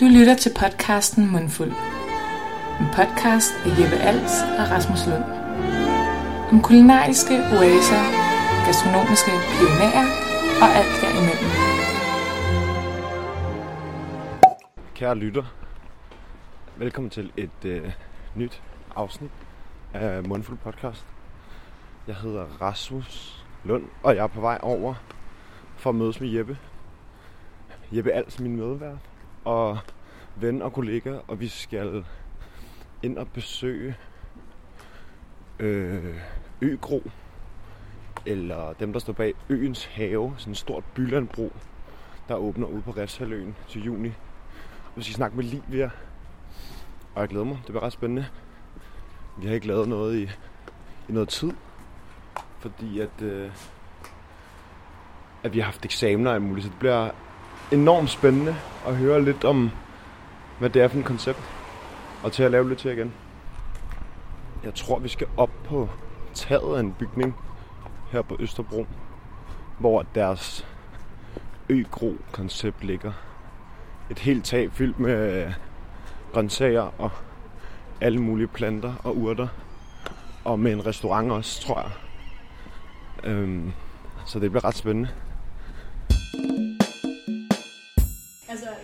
Du lytter til podcasten Mundfuld. En podcast af Jeppe Als og Rasmus Lund. Om kulinariske oaser, gastronomiske pionerer og alt derimellem. Kære lytter, velkommen til et øh, nyt afsnit af Mundfuld Podcast. Jeg hedder Rasmus Lund, og jeg er på vej over for at mødes med Jeppe. Jeppe Als, min medvært, og ven og kollega, og vi skal ind og besøge øh, Øgro, eller dem, der står bag Øens Have, sådan en stort bylandbro, der åbner ud på Refshaløen til juni. Vi skal snakke med Livia, og jeg glæder mig. Det bliver ret spændende. Vi har ikke lavet noget i, i noget tid, fordi at, øh, at vi har haft eksamener og muligt, så det bliver enormt spændende at høre lidt om, hvad det er for et koncept, og til at lave lidt til igen. Jeg tror, vi skal op på taget af en bygning her på Østerbro, hvor deres øgro-koncept ligger. Et helt tag fyldt med øh, grøntsager og alle mulige planter og urter. Og med en restaurant også, tror jeg. Øhm, så det bliver ret spændende. Altså,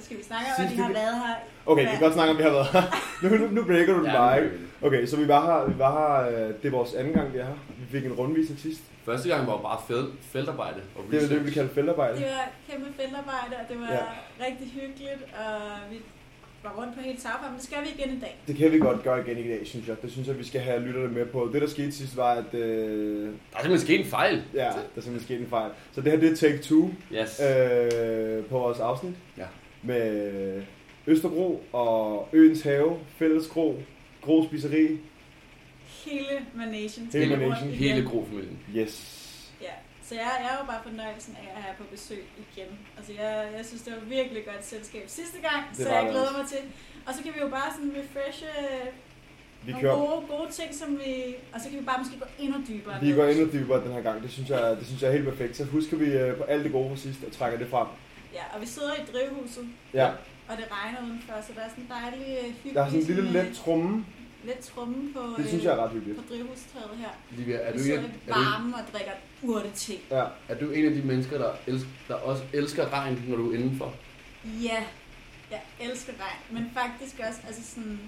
skal vi snakke om, at de har været her? Okay, vi kan godt snakke om, vi har været her. Nu, nu, nu breaker du den Ja, bare, ikke? Okay, så vi var her, vi var her, øh, det er vores anden gang, vi er her. Vi fik en rundvisning sidst. Første gang var bare felt, feltarbejde og Det er jo det, vi kalder feltarbejde. Det var kæmpe feltarbejde, og det var Ja. rigtig hyggeligt, og vi var rundt på hele Sagfarm, men det skal vi igen i dag. Det kan vi godt gøre igen i dag, synes jeg. Det synes jeg, vi skal have lytterne med på. Det, der skete sidst, var, at... Øh, Der er simpelthen sket en fejl. ja, der er simpelthen sket en fejl. Så det her, det er take two Yes. øh, på vores afsnit. Ja. Med Østerbro og Øens Have, Fælleskro, Gro Spiseri. Hele Managen. Hele igen. Hele grofamilien. Yes. Ja, så jeg, jeg er jo bare fornøjelsen af at have på besøg igen. Altså, jeg, jeg synes, det var virkelig godt selskab sidste gang, Det så jeg det glæder også. mig til. Og så kan vi jo bare sådan refreshe Vi nogle kører, gode, gode ting, som vi... Og så kan vi bare måske gå endnu dybere vi går endnu dybere den her gang. Det synes jeg, det synes jeg er helt perfekt. Så husker vi øh, på alt det gode fra sidst og trækker det frem. Ja, og vi sidder i drivhuset, Ja, og det regner udenfor, så der er sådan en dejlig øh, hyggelig... der er sådan en lille øh, let trumme. let trumme på, Det synes jeg er ret hyggeligt. på drivhustræet her. Livia, er Vi du, sidder en, lidt er, du, varme og drikker urte-te. Ja, er du en af de mennesker, der, elsker, der også elsker regn, når du er indenfor? Ja, jeg elsker regn, men faktisk også, altså sådan,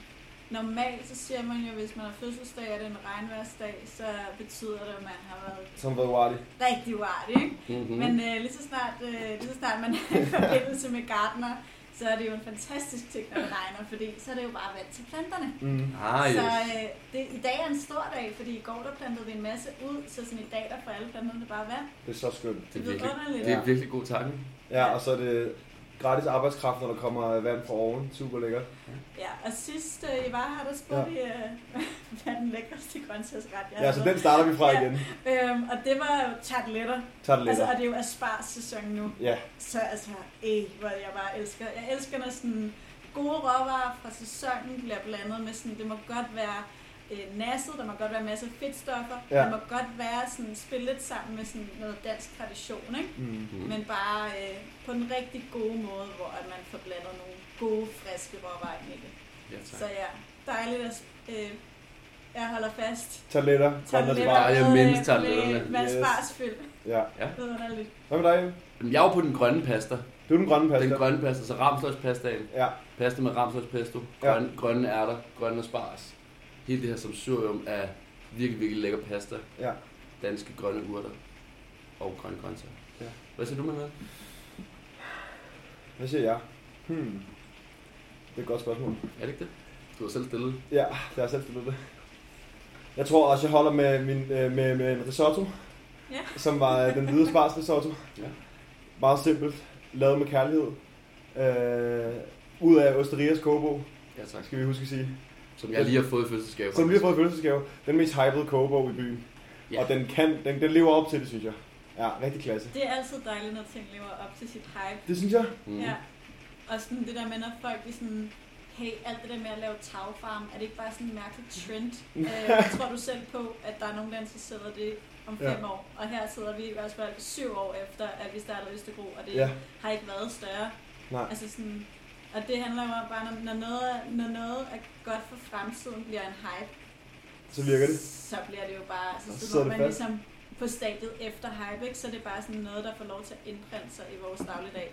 normalt så siger man jo, hvis man har fødselsdag og det er en regnværsdag, så betyder det, at man har været som ved Wardy. rigtig uartig, ikke? Mm-hmm. Men øh, lige, så snart, øh, lige så snart man er i forbindelse med gardner, så er det jo en fantastisk ting, når det regner, fordi så er det jo bare vand til planterne. Mm. ah, yes. Så øh, det, i dag er en stor dag, fordi i går der plantede vi en masse ud, så sådan i dag der får alle planterne bare vand. Det er så skønt. det, er det er virkelig, underligt. det er virkelig god tanke. Ja, og så er det gratis arbejdskraft, når der kommer vand fra oven. Super lækkert. Ja, og sidst øh, I var her, der spurgte ja. I, øh, hvad den lækreste grøntsagsret, jeg Ja, så den starter vi fra Ja. igen. Øhm, og det var det lidt. Altså, og det er jo asparges-sæson nu. Ja, Så altså, øh, hvor jeg bare elsker. Jeg elsker, når sådan gode råvarer fra sæsonen bliver blandet med sådan, det må godt være øh, nasset, der må godt være masser af fedtstoffer, Ja. ja. der må godt være sådan, spille lidt sammen med sådan noget dansk tradition, ikke? mm. Mm. Men bare øh, på den rigtig gode måde, hvor at man får blandet nogle gode, friske råvarer ind i det. Ja, tak. Så ja, dejligt at øh, jeg holder fast. Spar. Ej, jeg mindes tarteletterne. Med, med Yes. asparsfyld. Ja. Det er underligt. Hvad med dig? Men Jeg er jo på den grønne pasta. Du er den grønne pasta. Den grønne pasta, så ramsløgspastaen. Ja, Pasta med ramsløgspesto, Ja. grønne, grønne ærter, grønne asparges. Hele det her samsurium af virkelig, virkelig lækker pasta. ja. Danske grønne urter og grønne grøntsager. Ja. Hvad siger du med med? Hvad siger jeg? Hmm. Det er et godt spørgsmål. Er det ikke det? Du har selv stillet. Ja, det har jeg selv stillet det. Jeg tror også, jeg holder med, min, øh, med, med en risotto, Ja. som var øh, den hvide spars risotto. Ja. Meget simpelt. Lavet med kærlighed. Øh, ud af Osterias kogebog, Ja, tak. skal vi huske at sige. Som jeg lige har fået i fødselsdagsgave. Som lige har fået fødselsdagsgave. Den mest hypede kogebog i byen. Ja. Og den, kan, den, den lever op til det, synes jeg. Ja, rigtig klasse. Det er altid dejligt, når ting lever op til sit hype. Det synes jeg. Mm. Ja. Og sådan det der med, når folk er sådan, hey, alt det der med at lave tagfarm, er det ikke bare sådan en mærkelig trend? øh, tror du selv på, at der er nogen, der er interesseret i det om Ja. fem år? Og her sidder vi i hvert fald syv år efter, at vi startede Østerbro, og det Ja. har ikke været større. Nej. Altså sådan, Og det handler jo om bare, når, når, noget, er- når noget er godt for fremtiden, bliver en hype, Så virker det. så bliver det jo bare, så, så, så er man fast. ligesom på stadiet efter hype, ikke? så er det bare sådan noget, der får lov til at indprinte sig i vores dagligdag.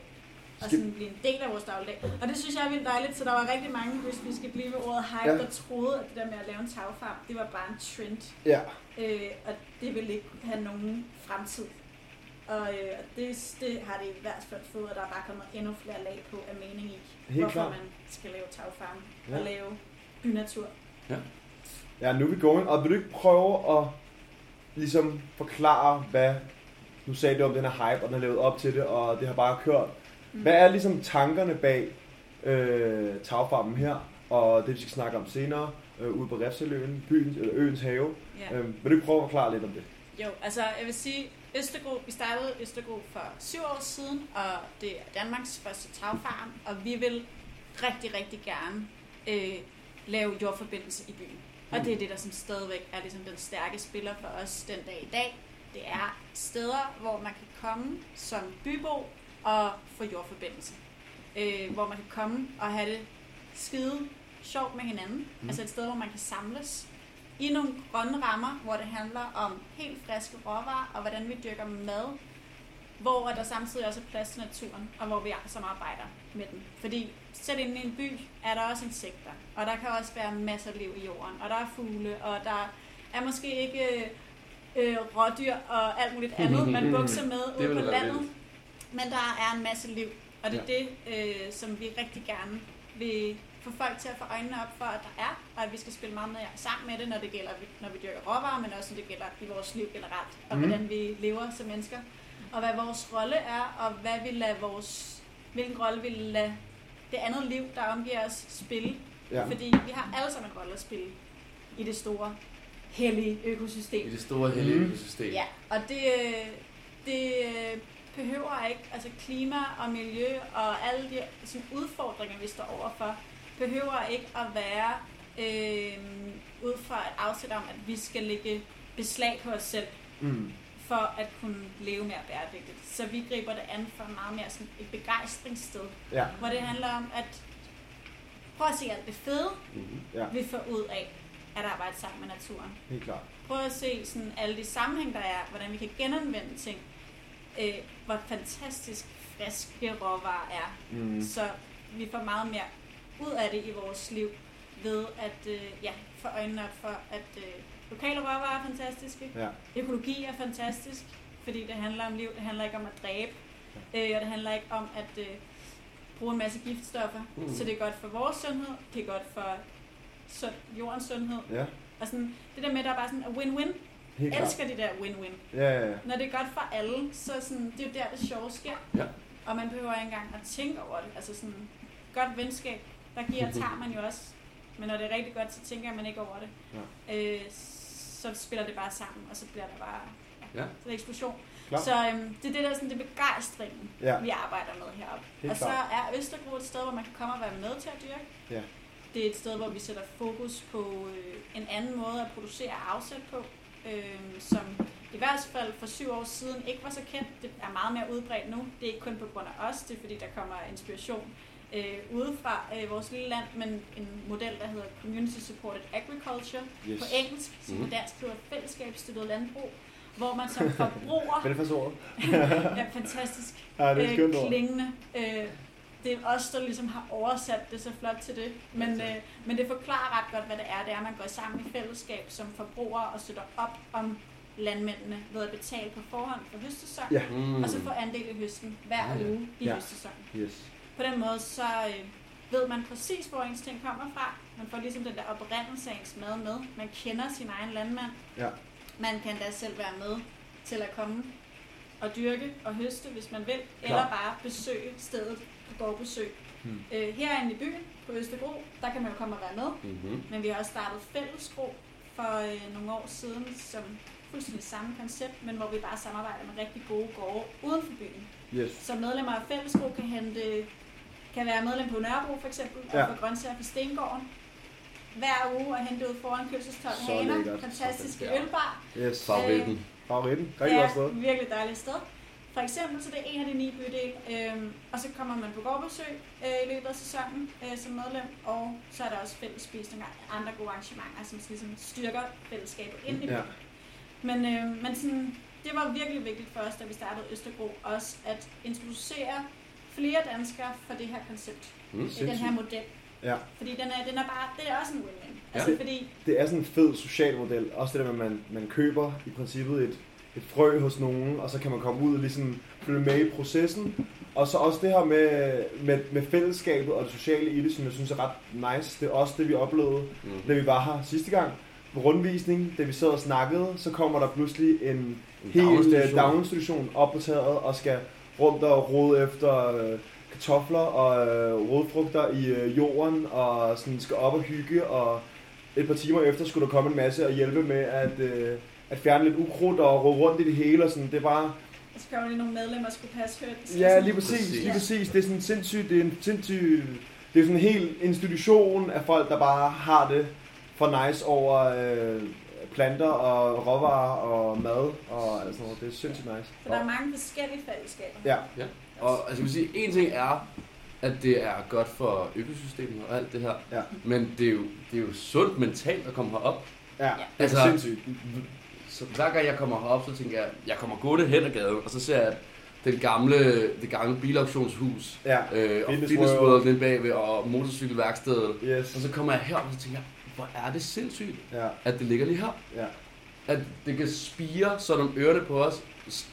Og sådan blive en del af vores dagligdag. Og det synes jeg er vildt dejligt, så der var rigtig mange, hvis vi skal blive ved ordet hype, Ja. der troede, at det der med at lave en tagfarm, det var bare en trend. Ja. Øh, og det vil ikke have nogen fremtid. Og, øh, det, det har det i hvert fald fået, at der er bare kommet endnu flere lag på af mening i, Helt hvorfor klart. man skal lave tagfarm Ja. ja. og lave bynatur. Ja, nu er vi going. Og vil du ikke prøve at ligesom forklare, hvad... Nu sagde du om den her hype, og den har levet op til det, og det har bare kørt. Mm. Hvad er ligesom tankerne bag øh, tagfarmen her, og det vi skal snakke om senere, øh, ude på Refseløen, byens, eller øens have? Ja. Øh, vil du ikke prøve at forklare lidt om det? Jo, altså jeg vil sige, Østergro, vi startede Østergro for syv år siden, og det er Danmarks første tagfarm, og vi vil rigtig, rigtig gerne øh, lave jordforbindelse i byen. Og det er det, der som stadigvæk er ligesom den stærke spiller for os den dag i dag. Det er steder, hvor man kan komme som bybo og få jordforbindelse. Øh, hvor man kan komme og have det skide sjovt med hinanden. Mm. Altså et sted, hvor man kan samles i nogle grønne rammer, hvor det handler om helt friske råvarer og hvordan vi dyrker mad, hvor der samtidig også er plads til naturen, og hvor vi samarbejder med den. Fordi selv inde i en by er der også insekter, og der kan også være masser af liv i jorden, og der er fugle, og der er måske ikke øh, rådyr og alt muligt andet, man bukser med ude på landet. vildt. Men der er en masse liv, og det er det, øh, som vi rigtig gerne vil få folk til at få øjnene op for, at der er, og at vi skal spille meget mere sammen med det, når det gælder, når vi dyrker råvarer, men også når det gælder i vores liv generelt, og mm. hvordan vi lever som mennesker, og hvad vores rolle er, og hvad vi lader vores, hvilken rolle vi lader det andet liv, der omgiver os, spille. Ja. Fordi vi har alle sammen en rolle at spille i det store, hellige økosystem. I det store hellige Mm. økosystem. Ja, og det, det øh, behøver ikke, altså klima og miljø og alle de sådan, udfordringer, vi står overfor, behøver ikke at være øh, ud fra et afsæt om, at vi skal lægge beslag på os selv Mm. for at kunne leve mere bæredygtigt. Så vi griber det an fra meget mere sådan et begejstringssted, Ja. hvor det handler om at prøve at se alt det fede, Mm-hmm. Ja. vi får ud af at arbejde sammen med naturen. Helt klart. prøve at se sådan alle de sammenhæng, der er, hvordan vi kan genanvende ting, øh, hvor fantastisk friske råvarer er. Mm. Så vi får meget mere ud af det i vores liv ved at øh, ja, få øjnene op for, at øh, lokale råvarer er fantastiske, Ja. økologi er fantastisk, fordi det handler om liv, det handler ikke om at dræbe, øh, og det handler ikke om at øh, bruge en masse giftstoffer. Mm. Så det er godt for vores sundhed, det er godt for sund, jordens sundhed, Ja. og sådan, det der med, der er bare sådan en win-win, Helt jeg klart. elsker de der win-win. Ja, ja, ja. Når det er godt for alle, så sådan, det er jo der, det sjove sker. Ja. Og man behøver ikke engang at tænke over det. Altså sådan, godt venskab, der giver og tager man jo også. Men når det er rigtig godt, så tænker man ikke over det. Ja. Øh, så spiller det bare sammen, og så bliver der bare ja, Ja. en eksplosion. Klar. Så øhm, det er det der sådan, det er begejstringen, Ja. vi arbejder med heroppe. Helt og så er Østerbro et sted, hvor man kan komme og være med til at dyrke. Ja. Det er et sted, hvor vi sætter fokus på øh, en anden måde at producere afsæt på, øh, som i hvert fald for syv år siden ikke var så kendt. Det er meget mere udbredt nu. Det er ikke kun på grund af os, det er fordi, der kommer inspiration øh, udefra øh, vores lille land, men en model, der hedder Community Supported Agriculture Yes. på engelsk, som på Mhm. dansk hedder fællesskabsstøttet landbrug, hvor man som forbruger Velfærdsordet. er fantastisk Ja, det er skønt ord. klingende. Øh, det er os, der ligesom har oversat det så flot til det. Men, øh, men det forklarer ret godt, hvad det er. Det er, at man går sammen i fællesskab som forbrugere og støtter op om landmændene ved at betale på forhånd for høstsæson, Ja. Mm. og så få andel i høsten hver Ja, ja. uge i Ja. høstsæsonen. Yes. På den måde, så øh, ved man præcis, hvor ens ting kommer fra. Man får ligesom den der oprindelse af ens mad med. Man kender sin egen landmand. Ja. Man kan da selv være med til at komme og dyrke og høste, hvis man vil, Klar. eller bare besøge stedet på gårdbesøg. Hmm. Øh, herinde i byen, på Østerbro, der kan man jo komme og være med, Mm-hmm. men vi har også startet Fællesgro for øh, nogle år siden, som fuldstændig samme koncept, men hvor vi bare samarbejder med rigtig gode gårde uden for byen. Yes. Så medlemmer af Fællesgro kan hente kan være medlem på Nørrebro for eksempel, og Ja. få grøntsager fra Stengården hver uge og hente ud foran købselstolv Så haner. Fantastiske fedt. ølbar. Yes. Favoritten. Favoritten. Rigtig godt sted. virkelig dejligt sted. For eksempel, så det er en af de ni bydele, øh, og så kommer man på gårdbesøg øh, i løbet af sæsonen øh, som medlem, og så er der også fælles spisninger og andre gode arrangementer, som ligesom styrker fællesskabet ind i Ja. Men, øh, men sådan, det var virkelig vigtigt for os, da vi startede Østerbro, også at introducere flere danskere for det her koncept, Mm. i den her model. Ja. Fordi den er, den er bare, det er også en win-win. Altså, Ja. fordi Det er sådan en fed social model. Også det der med, at man, man køber i princippet et, et frø hos nogen, og så kan man komme ud og ligesom følge med i processen. Og så også det her med, med, med fællesskabet og det sociale i det, som jeg synes er ret nice. Det er også det, vi oplevede, Mm. da vi var her sidste gang. På rundvisning, da vi sad og snakkede, så kommer der pludselig en En hel daginstitution. daginstitution. daginstitution op på taget og skal rundt og rode efter øh, kartofler og øh, rodfrugter i øh, jorden og sådan skal op og hygge og et par timer efter skulle der komme en masse og hjælpe med at, øh, at fjerne lidt ukrudt og rode rundt i det hele og sådan. Det er bare, så kommer lige nogle medlemmer, der skulle passe høns. ja og lige præcis, Præcis. lige præcis. Det er sådan sindssygt, det er en sindssyg, det er sådan en hel institution af folk, der bare har det for nice over øh, planter og råvarer og mad og alt sådan noget. Det er sindssygt nice. Så der er mange forskellige fællesskaber. Ja, Og altså, jeg vil sige, en ting er, at det er godt for økosystemet og alt det her. Ja. Men det er, jo, det er jo sundt mentalt at komme herop. ja, det er Altså- sindssygt. Så hver gang jeg kommer herop, så tænker jeg, jeg kommer gående hen ad gaden, og så ser jeg den gamle, det gamle bilauktionshus, Ja, øh, og Fitness World. Inde bagved, og motorcykelværkstedet. yes. Og så kommer jeg herop, og så tænker jeg, hvor er det sindssygt, Ja, at det ligger lige her. ja. At det kan spire sådan om ørerne på os,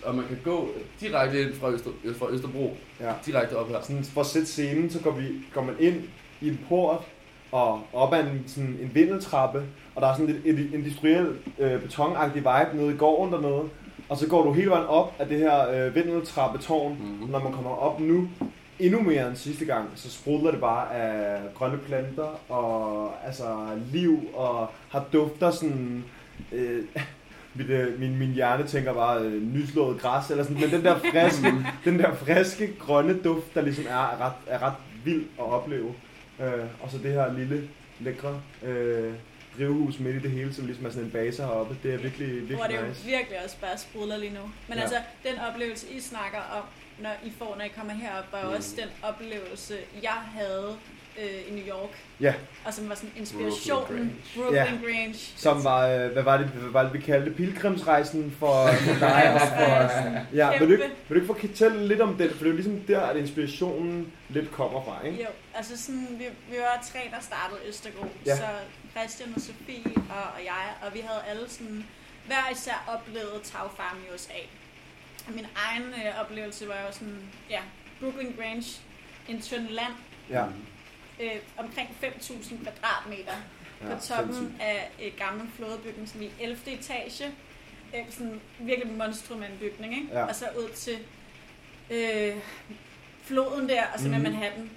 og man kan gå direkte ind fra, Øster, fra Østerbro, ja. direkte op her. Sådan, for at sætte scenen, så går, vi, går man ind i en port, og op ad en, sådan en vindeltrappe, og der er sådan lidt et industriel øh, betonagtig vibe nede i gården dernede. Og så går du hele vejen op af det her øh, vindeltrappetårn, Mhm. når man kommer op nu, endnu mere end sidste gang, så sprudler det bare af grønne planter og altså liv og har dufter sådan... Øh, mit, øh, min, min hjerne tænker bare øh, nyslået græs eller sådan, men den der friske, den der friske grønne duft, der ligesom er, er ret, er ret vild at opleve. Øh, og så det her lille, lækre øh, drivhus midt i det hele, som ligesom er sådan en base heroppe. Det er virkelig, virkelig Hvor det jo nice. virkelig også bare sprudler lige nu. Men Ja. altså, den oplevelse, I snakker om, når I får, når I kommer herop, var jo Mm. også den oplevelse, jeg havde øh, i New York. Ja. Og som var sådan inspirationen. Brooklyn Brooklyn Ja. Grange. Som var, øh, hvad var det, hvad var det vi kaldte, pilgrimsrejsen for, for dig og for... Ja, vil du, ikke, vil du ikke fortælle lidt om det? For det er jo ligesom der, at inspirationen lidt kommer fra, ikke? Jo, altså sådan, vi, vi var tre, der startede Østergro. Ja. Så Christian og Sofie og, og jeg, og vi havde alle sådan, hver især oplevet tagfarm i USA. Min egen øh, oplevelse var jo sådan, ja, Brooklyn Grange, en tynd land, Ja. øh, omkring 5.000 kvadratmeter ja på toppen sindssygt. af et gammel flådebygning, som i 11. etage. Øh, sådan virkelig monstrum af en bygning, ikke? Ja. Og så ud til øh, floden der, og så med Mhm. Manhattan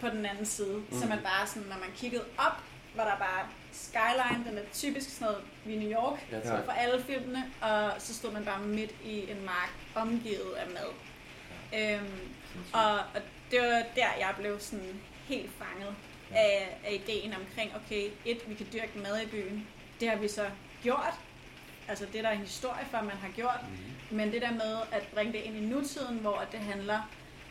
på den anden side. Mm. Så Mhm. man bare sådan, når man kiggede op, var der bare skyline, den er typisk sådan noget ved New York, Ja, Ja. for alle filmene, og så stod man bare midt i en mark, omgivet af mad. Øhm, og, og det var der, jeg blev sådan helt fanget af, af ideen omkring, okay, et, vi kan dyrke mad i byen. Det har vi så gjort. Altså det er der en historie for, man har gjort. Mhm. Men det der med at bringe det ind i nutiden, hvor det handler,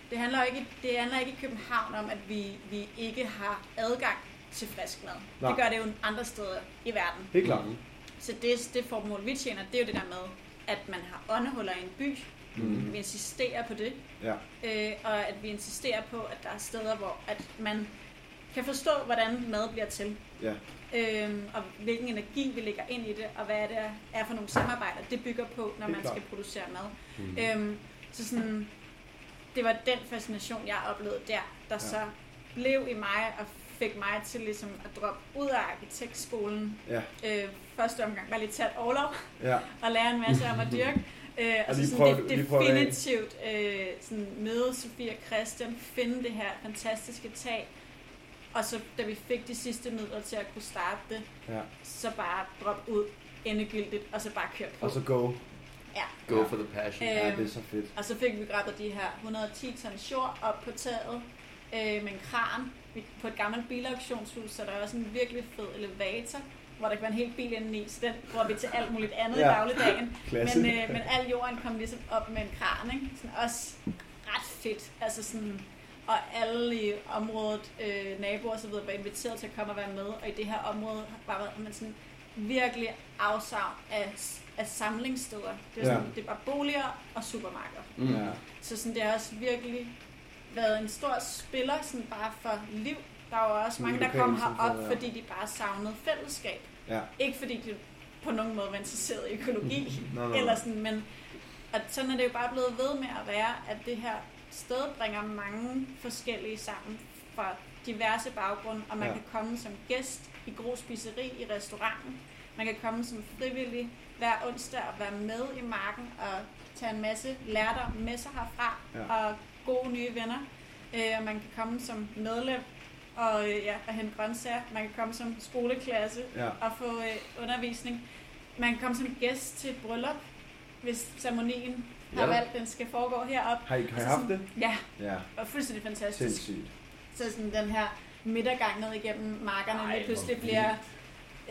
det handler ikke, det handler ikke i København om, at vi, vi ikke har adgang til frisk mad. Nej. Det gør det jo andre steder i verden. Helt klart. Mhm. Så det, det formål, vi tjener, det er jo det der med, at man har åndehuller i en by. Mhm. Vi insisterer på det. Ja. Øh, og at vi insisterer på, at der er steder, hvor at man kan forstå, hvordan mad bliver til. Ja. Øhm, og hvilken energi vi lægger ind i det, og hvad det er for nogle samarbejder, det bygger på, når man klart. skal producere mad. Mhm. Øhm, så sådan, det var den fascination, jeg oplevede der, der Ja. så blev i mig og fik mig til ligesom at droppe ud af arkitektskolen. Ja. Øh, første omgang var lidt tæt overlov Ja. og lære en masse om at dyrke. Øh, og så lige sådan prøve- det, definitivt øh, sådan møde Sofie og Christian, finde det her fantastiske tag, og så da vi fik de sidste midler til at kunne starte det, Ja. så bare droppe ud endegyldigt, og så bare køre på. Og så go. Ja. Go for the passion. Øh, Ja, det er så fedt. Og så fik vi grabbet de her 110 tons jord op på taget øh, med en kran på et gammelt bilauktionshus, så der er også en virkelig fed elevator hvor der kan være en hel bil indeni, så den bruger vi til alt muligt andet Ja. i dagligdagen. Klasse. Men, øh, men al jorden kom ligesom op med en kran, ikke? Sådan også ret fedt. Altså sådan, og alle i området, øh, naboer videre, var inviteret til at komme og være med. Og i det her område var man sådan virkelig afsavn af, af samlingssteder. Det var, sådan, Ja. det var boliger og supermarkeder. Mm. Ja. Så sådan, det har også virkelig været en stor spiller sådan bare for liv. Der var også mange, der kom herop, ja. fordi de bare savnede fællesskab. Ja. Ikke fordi de på nogen måde var interesseret i økologi, Nå, nå. eller sådan, men og sådan er det jo bare blevet ved med at være, at det her sted bringer mange forskellige sammen fra diverse baggrunde, og man Ja. kan komme som gæst i Gro Spiseri i restauranten. Man kan komme som frivillig hver onsdag og være med i marken og tage en masse lærdom med sig herfra Ja. og gode nye venner. Øh, og man kan komme som medlem og, øh, ja, og hente grøntsager. Man kan komme som skoleklasse Ja. og få øh, undervisning. Man kan komme som gæst til et bryllup, hvis ceremonien har Ja. valgt, den skal foregå heroppe. Har I, har I Altså haft sådan- det? Ja, Ja, og fuldstændig fantastisk. sindssygt. Så sådan den her midtergang ned igennem markerne Ej, lige pludselig hvor bliver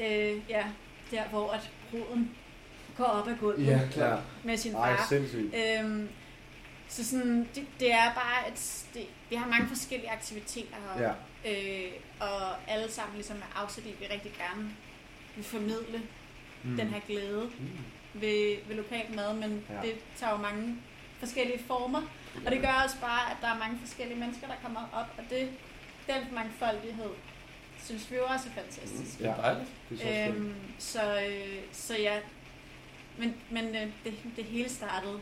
øh, ja, der, hvor at bruden går op ad gulvet Ja, klart. med sin Ej, far. sindssygt. Øhm, så sådan, det, det er bare, et, det, vi har mange forskellige aktiviteter heroppe. Ja. Øh, og alle sammen ligesom er afsat i, at vi rigtig gerne vil formidle Mm. mm. den her glæde Mm. ved, ved lokal mad, men Ja. ja. det tager jo mange forskellige former. Og det gør også bare, at der er mange forskellige mennesker, der kommer op, og det, den mangfoldighed synes vi jo også er fantastisk. Det er dejligt. Det er. Øhm, så, øh, så ja, men, men øh, det, det hele startede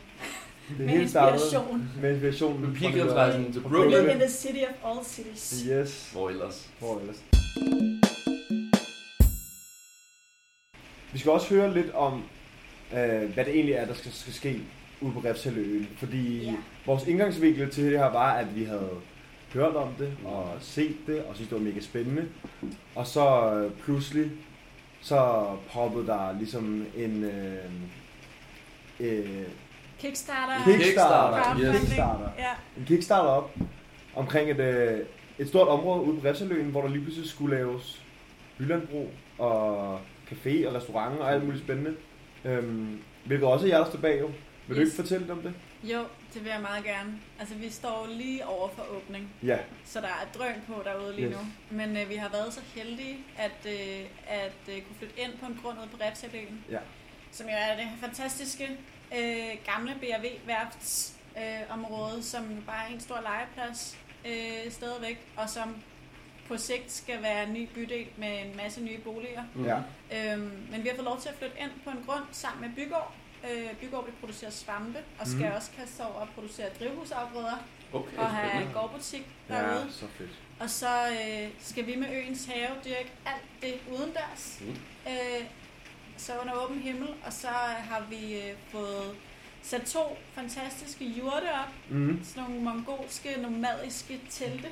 Det med hele inspiration. med inspiration. Med pilgrimsrejsen til Brooklyn. Living in the city of all cities. Yes. Hvor ellers? Hvor ellers? Vi skal også høre lidt om, øh, hvad det egentlig er, der skal, skal ske ude på Refshaløen. Fordi Ja. vores indgangsvinkel til det her var, at vi havde hørt om det og set det, og synes det var mega spændende. Og så øh, pludselig, så poppede der ligesom en... Øh, øh, Kickstarter. Kickstarter. crowdfunding. Kickstarter. Ja. en kickstarter op omkring et, øh, et stort område ude på Refsaløen, hvor der lige pludselig skulle laves bylandbrug og café og restaurant og alt muligt spændende. Øhm, hvilket også er jer, der står bag jo. Vil du Yes. ikke fortælle om det? Jo, det vil jeg meget gerne. Altså, vi står lige over for åbning, Ja. så der er drøn på derude lige Yes. nu. Men øh, vi har været så heldige at, øh, at øh, kunne flytte ind på en grund ude på Repsaløen, Ja. som jo er det her fantastiske øh, gamle B&V værfts øh, område, som bare er en stor legeplads øh, stadigvæk, og som på sigt skal være en ny bydel med en masse nye boliger. Mm. Ja. Øhm, men vi har fået lov til at flytte ind på en grund sammen med Bygård. Øh, Bygård vil producere svampe, og skal Mhm. også kaste over at producere drivhusafgrøder Okay, og have spændende. gårdbutik derude. Ja, så fedt. Og så øh, skal vi med øens have dyrke alt det udendørs. Mm. Øh, så under åben himmel, og så har vi øh, fået sat to fantastiske jurte op. Mm. Sådan nogle mongolske, nomadiske telte.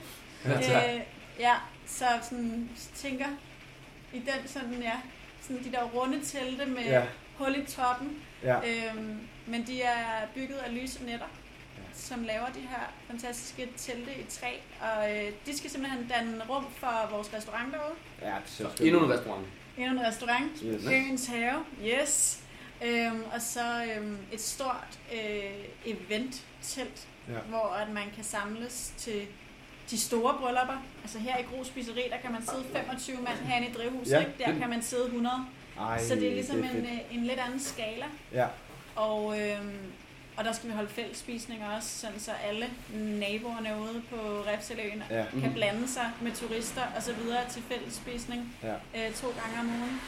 Ja, tak. Øh, ja, så sådan tænker i den sådan, ja, sådan de der runde telte med Ja. hul i toppen. Ja. Øhm, men de er bygget af lyse netter, Ja. som laver de her fantastiske telte i træ. Og øh, de skal simpelthen danne rum for vores restaurant derude. Ja, det ser Så endnu en restaurant. Endnu en restaurant. Yes. Øens have. Yes. Øhm, og så øhm, et stort øh, event-telt, Ja. hvor at man kan samles til de store bryllupper. Altså her i Gro Spiseri, der kan man sidde 25 mand herinde i drivhuset, Ja, ikke? Der kan man sidde 100. Ej, så det er ligesom det er en, øh, en lidt anden skala. Ja. Og, øhm, og der skal vi holde fællesspisninger også, sådan så alle naboerne ude på Refsaløen Ja. kan blande sig med turister og så videre til fællesspisning Ja. øh, to gange om ugen.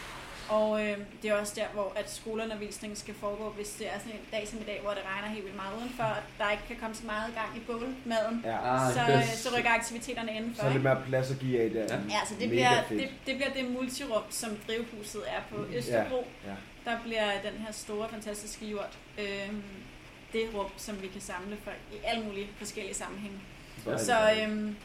Og øh, det er også der, hvor at skoleundervisningen skal foregå, hvis det er sådan en dag som i dag, hvor det regner helt vildt meget udenfor, og der ikke kan komme så meget gang i bålmaden, Ja. Ah, så, yes. øh, så rykker aktiviteterne indenfor. Så er lidt mere plads at give af der. Ja. Ja, så det bliver, fedt. det, det bliver det multirum, som drivhuset er på Østerbro. Ja, ja. Der bliver den her store, fantastiske jord. Øh, det rum, som vi kan samle folk i alle mulige forskellige sammenhænge. Ja. Så, øhm,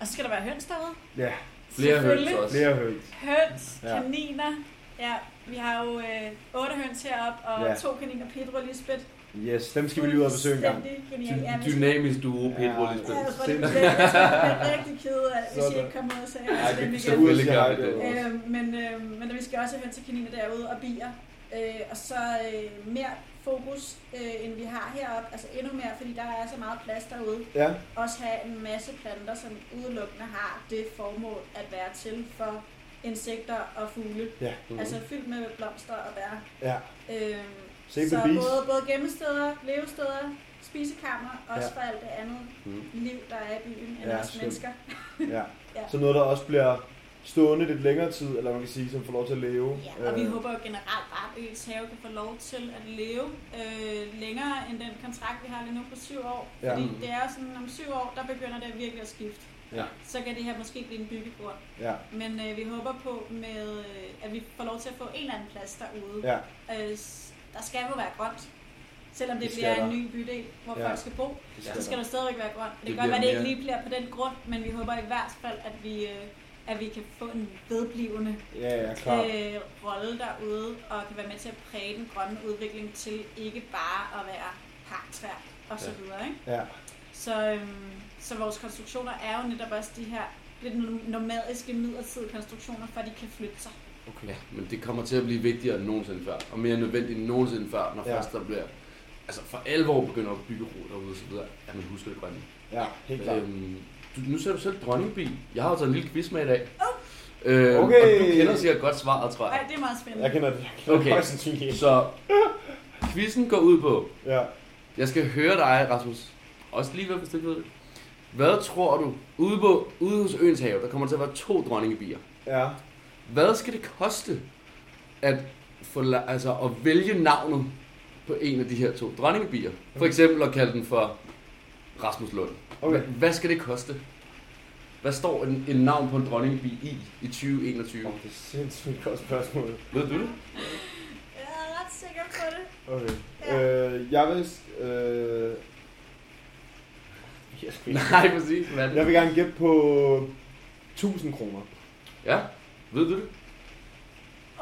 og så skal der være høns derude. Ja, Flere høns også. flere høns. Høns, Ja. kaniner. Ja, vi har jo øh, otte høns heroppe, og Ja. to kaniner, Pedro og Lisbeth. Yes, dem skal vi lige ud og besøge en gang. Ja, Dynamisk duo, Pedro Ja, Ja, Lisbeth. jeg tror, det jeg jeg bliver rigtig ked af, hvis jeg ikke kommer ud og sagde Ja, dem det igen. ud derude. Øh, men, øh, men vi skal også have til kaniner derude og bier. Øh, og så øh, mere fokus, øh, end vi har heroppe. Altså endnu mere, fordi der er så meget plads derude. Ja, Også have en masse planter, som udelukkende har det formål at være til for insekter og fugle. ja, Mhm. Altså fyldt med blomster og bær. ja. Øh, Save så både, både gemmesteder, levesteder, spisekammer, også Ja. for alt det andet Mhm. liv, der er i byen, end Ja, skønt. mennesker. Ja. Ja. Så noget, der også bliver stående lidt længere tid, eller man kan sige, som får lov til at leve. Ja, og vi Øh, håber jo generelt bare, at Øens Have kan få lov til at leve øh, længere end den kontrakt, vi har lige nu på syv år. Ja. Fordi det er sådan, om syv år, der begynder det virkelig at skifte. Ja. Så kan det her måske blive en byggegrund. Ja, Men øh, vi håber på, med, øh, at vi får lov til at få en eller anden plads derude. ja, Øh, der skal jo være grønt. Selvom det, Det bliver skal en der. ny bydel, hvor Ja. folk skal bo, det så skal skal der. der stadigvæk være grønt. Det, Det kan godt være, at det ikke lige bliver på den grund, men vi håber i hvert fald, at vi, øh, at vi kan få en vedblivende Ja, ja, klart. øh, rolle derude, og kan være med til at præge den grønne udvikling til ikke bare at være parktræ og så Ja. videre. Ikke? Ja, Så, øhm, så vores konstruktioner er jo netop også de her lidt no- nomadiske midlertidige konstruktioner, for at de kan flytte sig. okay. Ja, men det kommer til at blive vigtigere end nogensinde før, og mere nødvendigt end nogensinde før, når Ja. ja. først der bliver, altså for alvor begynder at bygge ro derude og så videre, at man husker det grønne. Ja, helt klart. Øhm, du, nu ser du selv dronningbi. Jeg har taget en lille quiz med i dag. Øhm, Okay. Og du kender sikkert godt svaret, tror Nej, jeg. det er meget spændende. Jeg kender det. Jeg kender Okay. sandsynligt. Så quizzen går ud på, Ja. jeg skal høre dig, Rasmus, også lige ved, hvis du ved det. Hvad tror du, ude, på, ude hos Øens Have, der kommer til at være to dronningebier. Ja. Hvad skal det koste at, få, altså, at vælge navnet på en af de her to dronningebier? For eksempel at kalde den for Rasmus Lund. Okay. Hvad- Hvad skal det koste? Hvad står en, en navn på en dronningebi i i 2021? Oh, det er sindssygt godt spørgsmål. Ved du det? Jeg er ret sikker på det. Okay. Ja. Øh, jeg vil... Øh... Jeg, skal ikke- Nej, præcis. Hvad jeg vil gerne gætte på 1000 kroner. Ja, ved du det?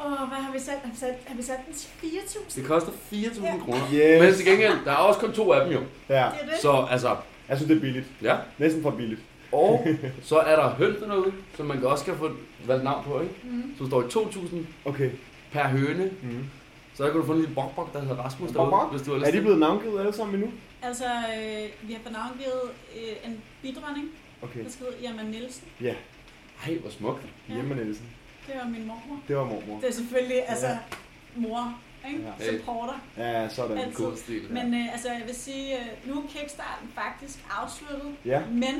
Åh, hvad har vi sat? Har vi sat, har vi sat den til 4.000? Det koster 4.000 Ja. kroner. Yes. Men til gengæld, der er også kun to af dem jo. Ja, Det er det. Så altså, jeg synes, det er billigt. ja. Næsten for billigt. Og så er der høns derude, som man også kan få valgt navn på, ikke? Mm. Så står i 2.000 Okay. per høne. Mm. Så der kan du få en lille bok der hedder Rasmus derude, hvis du har lyst Er de blevet navngivet alle sammen endnu? Altså, øh, vi har fået navngivet øh, en bidronning, Okay. der skal hedde Irma Nielsen. Ja, Ej, hvor smukt. Ja. Hjemme Nielsen. Det var min mormor. Det var mormor. Det er selvfølgelig, altså, Ja. mor, ikke? Ja. Supporter. Ja, sådan. Altid. God stil. Men øh, altså, jeg vil sige, øh, nu er kickstarten faktisk afsluttet, Ja. men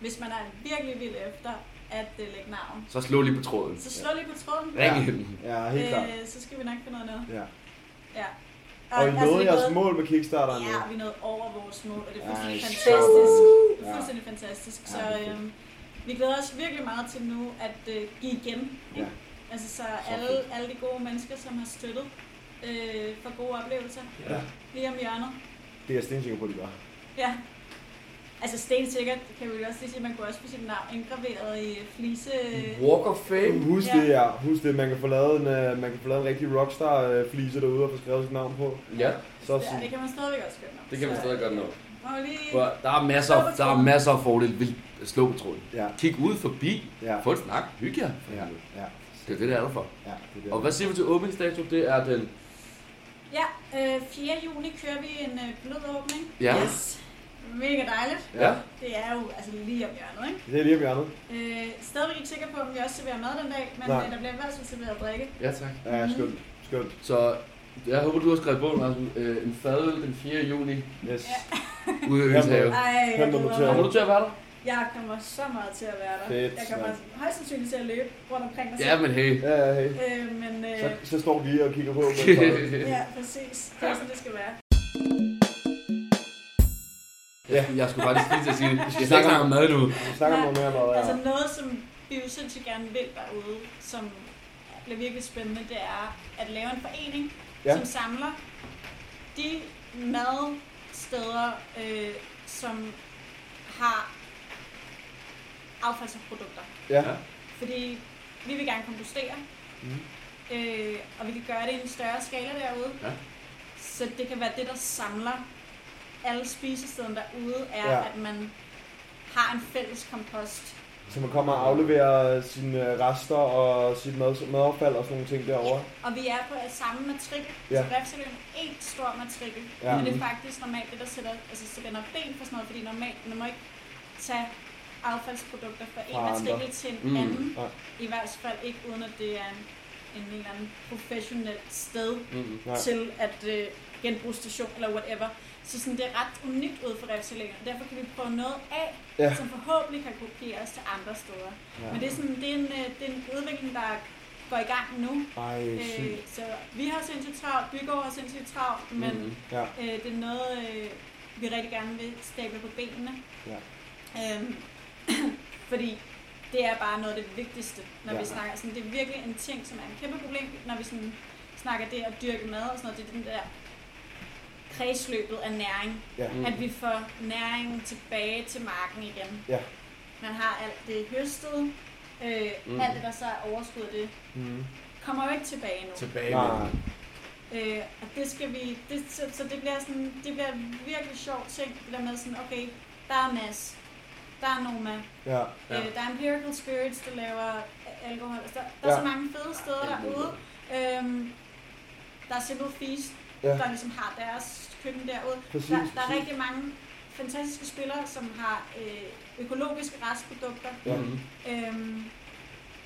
hvis man er virkelig vild efter at øh, lægge navn, Så slå lige på tråden. så slå lige på tråden. Ring Ja. hende. Ja, helt klart. Øh, så skal vi nok finde noget andet. Ja. Ja. Og I altså, nåede vi jeres nåede- mål med Kickstarteren nu? Ja, vi nåede over vores mål, og det er Ej, fuldstændig så- fantastisk. Det er Ja. fuldstændig fantastisk. Ja, Så er øhm, vi glæder os virkelig meget til nu at øh, give igen. Ja. Altså så alle, alle de gode mennesker, som har støttet øh, for gode oplevelser, Ja. lige om hjørnet. Det er jeg stensikker på, de gør. Ja. Altså stensikkert kan vi jo også lige sige, at man kunne også få sit navn indgraveret i flise... Walk of Fame. Husk Ja. det, ja. Husk det. Man kan få lavet en, uh, man kan få lavet en rigtig rockstar-flise derude og få skrevet sit navn på. Ja, Så Ja, det kan man stadigvæk også gøre. det kan man stadig godt nå. For Der er masser, der er masser af fordele ved at slå på tråden. Ja, Kig ud forbi. ja, Få en snak. Hygge jer. ja, ja. Det er det, der er der for. ja det er det. Og hvad siger vi til åbningsdato? Det er den... Ja, øh, 4. juni kører vi en øh, blød åbning. Ja. Yes. Mega dejligt. Ja. Det er jo altså lige om hjørnet, ikke? Det er lige om hjørnet. Øh, stadigvæk ikke sikker på, om vi også serverer mad den dag, men Nej. øh, der bliver i hvert fald serveret drikke. Ja, tak. Ja, skønt. Skønt. Så jeg håber, du har skrevet bogen, Rasmus. Øh, en fadøl den 4. juni Yes. ude i Øens Have. Ej, jeg er? Kommer du til at være der? Jeg kommer så meget til at være der. Fedt, jeg kommer mand. højst sandsynligt til at løbe rundt omkring og Ja, men hey. Ja, ja, hey. Øh, men øh, Så, så står vi lige og kigger på. ja, præcis. Det er sådan, det skal være. Ja, jeg skulle faktisk lige til at sige det. Jeg snakker om mad nu. Vi snakker om noget mere mad, Altså ja. noget, som vi jo sindssygt gerne vil derude, som bliver virkelig spændende, det er at lave en forening, Ja. som samler de madsteder, øh, som har affaldsprodukter. Ja. Fordi vi vil gerne kompostere, Mhm. øh, og vi kan gøre det i en større skala derude. Ja. Så det kan være det, der samler alle spisestederne derude, er, ja. at man har en fælles kompost. Så man kommer og afleverer sine rester og sit mad, madaffald og sådan nogle ting derovre. Og vi er på samme matrikel. Ja. Ja. Så Refsaløen er en stor matrikel. Ja. Ja. Men det er faktisk normalt det, der sætter, altså spænder ben for sådan noget, fordi normalt, man må ikke tage affaldsprodukter fra en matrikel til en Mm. anden. Nej. I hvert fald ikke uden at det er en, en eller anden professionel sted Mm. Nej. til at øh, genbrugsstation eller whatever. Så sådan, det er ret unikt ud for Refsaløen, og derfor kan vi prøve noget af, Ja. som forhåbentlig kan kopieres til andre steder. Ja. Men det er, sådan, det, er en, øh, det er en udvikling, der går i gang nu. Ej, Øh, så vi har sindssygt travlt, Bygård har sindssygt travlt, men Mm. Ja. øh, det er noget, øh, vi rigtig gerne vil stable på benene. Ja. Øhm, fordi det er bare noget af det vigtigste, når ja. vi snakker. Sådan, det er virkelig en ting, som er en kæmpe problem, når vi sådan, snakker det at dyrke mad og sådan noget. Det er den der kredsløbet af næring. Ja. Mm. At vi får næringen tilbage til marken igen. Ja. Man har alt det høstet, øh, Mm. alt det, der så er overskud det, Mm. kommer jo ikke tilbage nu. Tilbage Nej. med. Øh, og det skal vi, det, så, så det bliver sådan, det bliver virkelig sjov ting, det der med sådan, okay, der er Mads, der er Noma, Ja. Ja. ja. øh, der er Empirical Spirits, der laver alkohol, altså, der, der Ja. er så mange fede steder derude. Øhm, der er Simple Feast, ja. der ligesom har deres køkken derude. Præcis, Der, der er præcis. rigtig mange fantastiske spillere, som har øh, økologiske restprodukter. Ja. Mm. Øhm,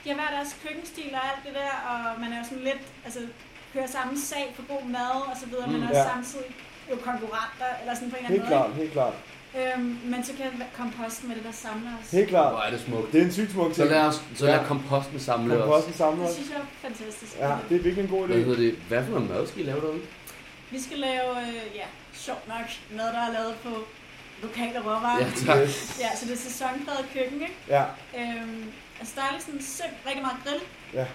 de har hver deres køkkenstil og alt det der, og man er jo sådan lidt, altså kører samme sag for god mad og så videre, Mm, men også ja. samtidig jo konkurrenter, eller sådan på en eller Helt anden måde. klart, helt klart. Øhm, men så kan komposten med det, der samler os. Helt klart. Hvor er det smukt. Det er en sygt smuk Så ting. lad, os, så Ja. lad komposten samle os. Komposten samler Det os. synes jeg er fantastisk. Ja, det er virkelig en god Hvad idé. hedder det? Hvad for noget mad skal I lave derude? Vi skal lave, øh, ja, sjovt nok, noget, der er lavet på lokale råvarer. Ja, tak. Yes. Ja, så det er sæsonpræget køkken, ikke? Ja, Øhm, altså, der er ligesom sim- rigtig meget grill. Ja.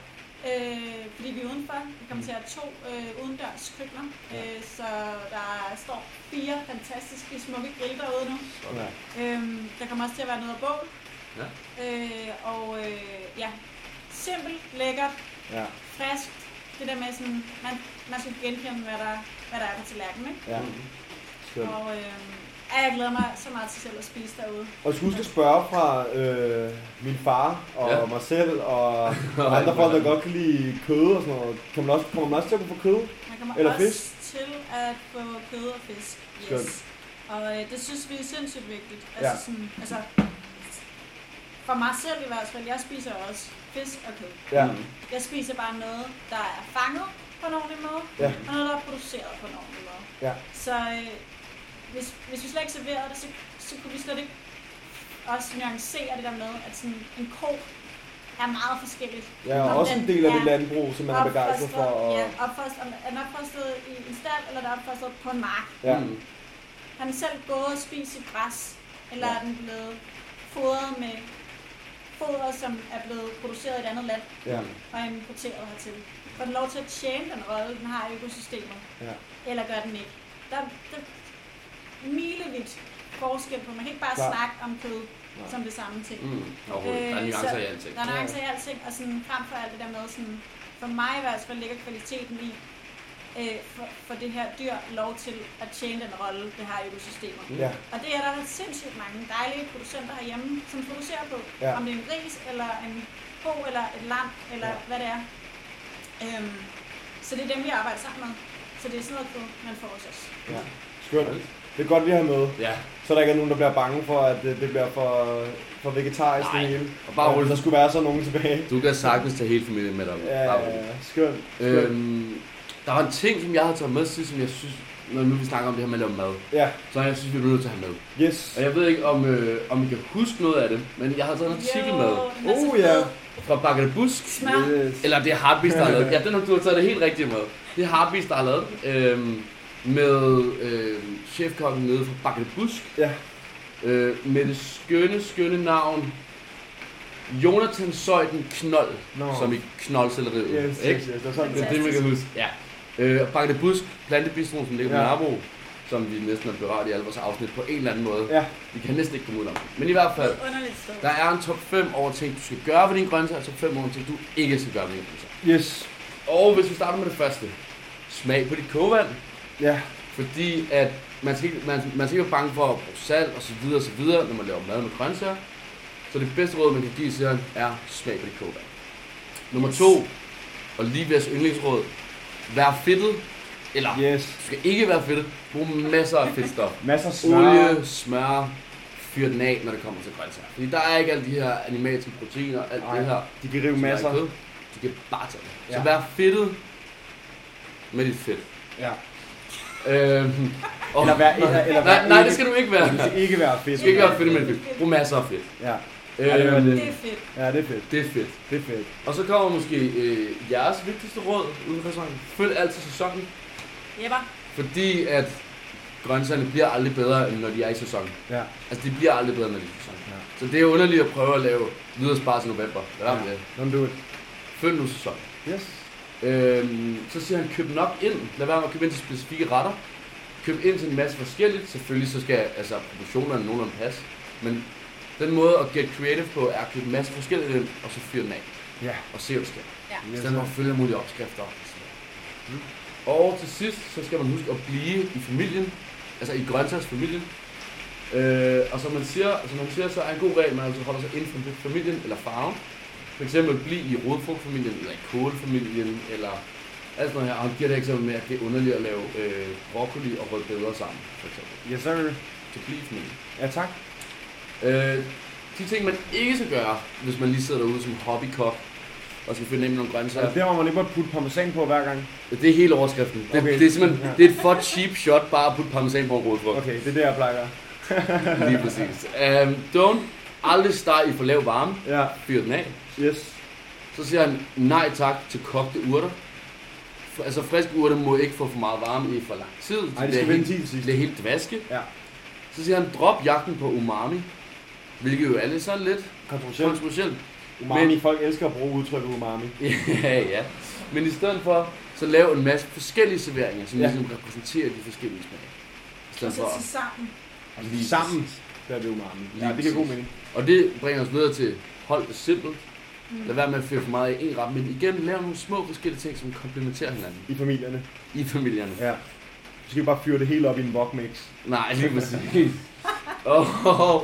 Øh, fordi vi er udenfor. Vi kommer til at have to øh, udendørs køkkener. Ja. Øh, så der står fire fantastiske smukke grill derude nu. ja. Øhm, der kommer også til at være noget af bål. Ja. Øh, og øh, ja, simpelt, lækkert, ja. frisk. Det der med sådan, man, man skal genkende, hvad der, hvad der er på tallerkenen, ikke? ja. Skønt. Og øh, ja, jeg glæder mig så meget til selv at spise derude. Og jeg skulle huske at spørge fra øh, min far og Ja. ja. mig selv og, og andre folk, der godt kan lide kød og sådan noget. Kan man også, kommer man også til at kunne få kød? Man kommer Eller også fisk? til at få kød og fisk. Skønt. Yes. Og øh, det synes vi er sindssygt vigtigt. Ja. Altså, sådan, altså, for mig selv i hvert fald, jeg spiser også fisk og kød. Ja. Jeg spiser bare noget, der er fanget på en ordentlig måde, Ja. og noget, der er produceret på en ordentlig måde. Ja. Så øh, hvis, hvis vi slet ikke serverede det, så, så kunne vi slet ikke også nuancere det der med, at sådan en ko er meget forskelligt. Ja, og Om også en del af det er landbrug, som man er begejstret for. Og, Ja, opfostret, om er den opfostret i en stald, eller er den opfostret på en mark? ja. Mm. Har den selv gået og spist sit græs, eller Ja. er den blevet fodret med foder, som er blevet produceret i et andet land ja. og importeret hertil? Får den lov til at tjene den rolle, den har i økosystemet? Ja. Eller gør den ikke? Der, der er milevidt forskel på. Man kan ikke bare Klar. snakke om kød Nej. som det samme ting. Mm. Overhovedet. Der er Øh, nuancer i alting. Der er nuancer i alting, og sådan, frem for alt det der med, sådan, for mig i hvert fald ligger kvaliteten i, øh, for, for det her dyr lov til at tjene den rolle, det har i økosystemet. Ja. Og det er der sindssygt mange dejlige producenter herhjemme, som producerer på. Ja. Om det er en gris, eller en ko, eller et lam, eller Ja. hvad det er. Øhm, så det er dem, vi arbejder sammen med. Så det er sådan noget, kød, man får hos os. ja. Skønt. Det er godt, vi har med. Ja, Så der ikke er nogen, der bliver bange for, at det, det bliver for, for vegetarisk det Nej. hele. og bare roligt. der skulle være så nogen tilbage. Du kan sagtens tage hele familien med dig. Ja, ja, ja. Skønt. Skønt. Øhm, der var en ting, som jeg havde taget med til, som jeg synes, når nu vi snakker om det her med at lave mad, Ja, så jeg synes, vi er nødt til at have med. yes. Og jeg ved ikke, om, øh, om I kan huske noget af det, men jeg har taget en artikel med er Oh, ja. fra Bakke de Busk. Smør. Yes. Eller det er Heartbeats, der har lavet. Ja, den har du har taget det helt rigtigt med. Det er Heartbeats, der har lavet øhm, med øh, chefkokken nede fra Bakke de Busk. Ja. Øh, med det skønne, skønne navn Jonathan Søjden Knold, Nå. som i knoldcelleriet. Yes, yes, ikke? yes. Det er sådan, Det er det, man kan huske. Ja. Øh, og Bakke Busk, plantebistro, som ligger på Ja. Nørrebro, som vi næsten har berørt i alle vores afsnit på en eller anden måde. Ja. Vi kan næsten ikke komme ud om. Men i hvert fald, der er en top 5 over ting, du skal gøre ved dine grøntsager, og top 5 over ting, du ikke skal gøre ved dine grøntsager. Yes. Og hvis vi starter med det første. Smag på dit kogevand. Ja. Fordi at man skal, ikke, man, man skal ikke være bange for at bruge salt og så videre og så videre, når man laver mad med grøntsager. Så det bedste råd, man kan give til er smag på det koge vand. Nummer Yes. to, og lige ved yndlingsråd, vær fedtet, eller Yes. du skal ikke være fedtet, brug masser af fedtstof. Masser af smør. Olie, smør, fyr den af, når det kommer til grøntsager. Fordi der er ikke alle de her animalske proteiner, alt Nej, det her. De kan rive er masser. kød. De kan bare tage det. Så Ja. vær fedtet med dit fedt. Ja. Øhm, og, Eller vær, eller, eller nej, nej, det skal du ikke være. Det skal ikke være fedt. Du skal ikke være fedt med fedt. Brug masser af fedt. Ja. Ja, det var Øhm, det. Det er fedt. ja, det er fedt. det er fedt. Det er fedt. Og så kommer måske øh, jeres vigtigste råd ude fra sæsonen. Følg altid sæsonen, Jepper. fordi at grøntsagerne bliver aldrig bedre, end når de er i sæson. Ja. Altså, de bliver aldrig bedre, når de er i sæson. Ja. Så det er underligt at prøve at lave nyhedsbar til november. Hvad er Ja. det? Don't do it. Følg nu sæson. Yes. Øhm, så siger han, køb nok ind. Lad være med at købe ind til specifikke retter. Køb ind til en masse forskelligt. Selvfølgelig så skal altså, proportionerne nogenlunde passe. Men den måde at get creative på, er at købe en masse forskelligt ind, og så fyre den af. Ja. Og se, hvad der sker. Ja. I stedet for at følge mulige opskrifter. noget. Og til sidst, så skal man huske at blive i familien. Altså i grøntsagsfamilien. Øh, og som man, siger, som man siger, så er en god regel, man altså holder sig inden for familien eller farven. For eksempel bliv i rodfrugtfamilien, eller i kålfamilien, eller alt sådan noget her. Og han giver det eksempel med, at det er underligt at lave øh, broccoli og rødbeder sammen, for eksempel. Yes, sir. Så bliv i familien. Ja, tak. Øh, de ting, man ikke skal gøre, hvis man lige sidder derude som hobbykok, og skal finde nogle grøntsager. Altså, der må man ikke bare putte parmesan på hver gang. Det er hele overskriften. Det, Okay. det er simpelthen Ja. det er et for cheap shot bare at putte parmesan på en rodfrugt. Okay, det er det, jeg plejer. Lige præcis. Um, don't aldrig stege i for lav varme. Ja. Fyr den af. Yes. Så siger han nej tak til kogte urter. Altså friske urter må ikke få for meget varme i for lang tid. Nej, det skal helt, vente til det bliver helt dvaske. Ja. Så siger han drop jagten på umami. Hvilket jo er lidt sådan lidt Kontroversielt. kontroversielt. Umami, Men- folk elsker at bruge udtrykket umami. ja, ja. Men i stedet for, så lav en masse forskellige serveringer, som Ja. ligesom repræsenterer de forskellige smage. I stedet så for, til sammen. Altså, Lige sammen, der er det umami. Ja, det giver god mening. og det bringer os videre til, hold det simpelt. Mm. Lad være med at fyre for meget i en ret, men igen, lav nogle små forskellige ting, som komplementerer hinanden I familierne. i familierne. Ja. Så skal vi bare fyre det hele op i en wok mix. Nej, lige præcis. Åh, oh,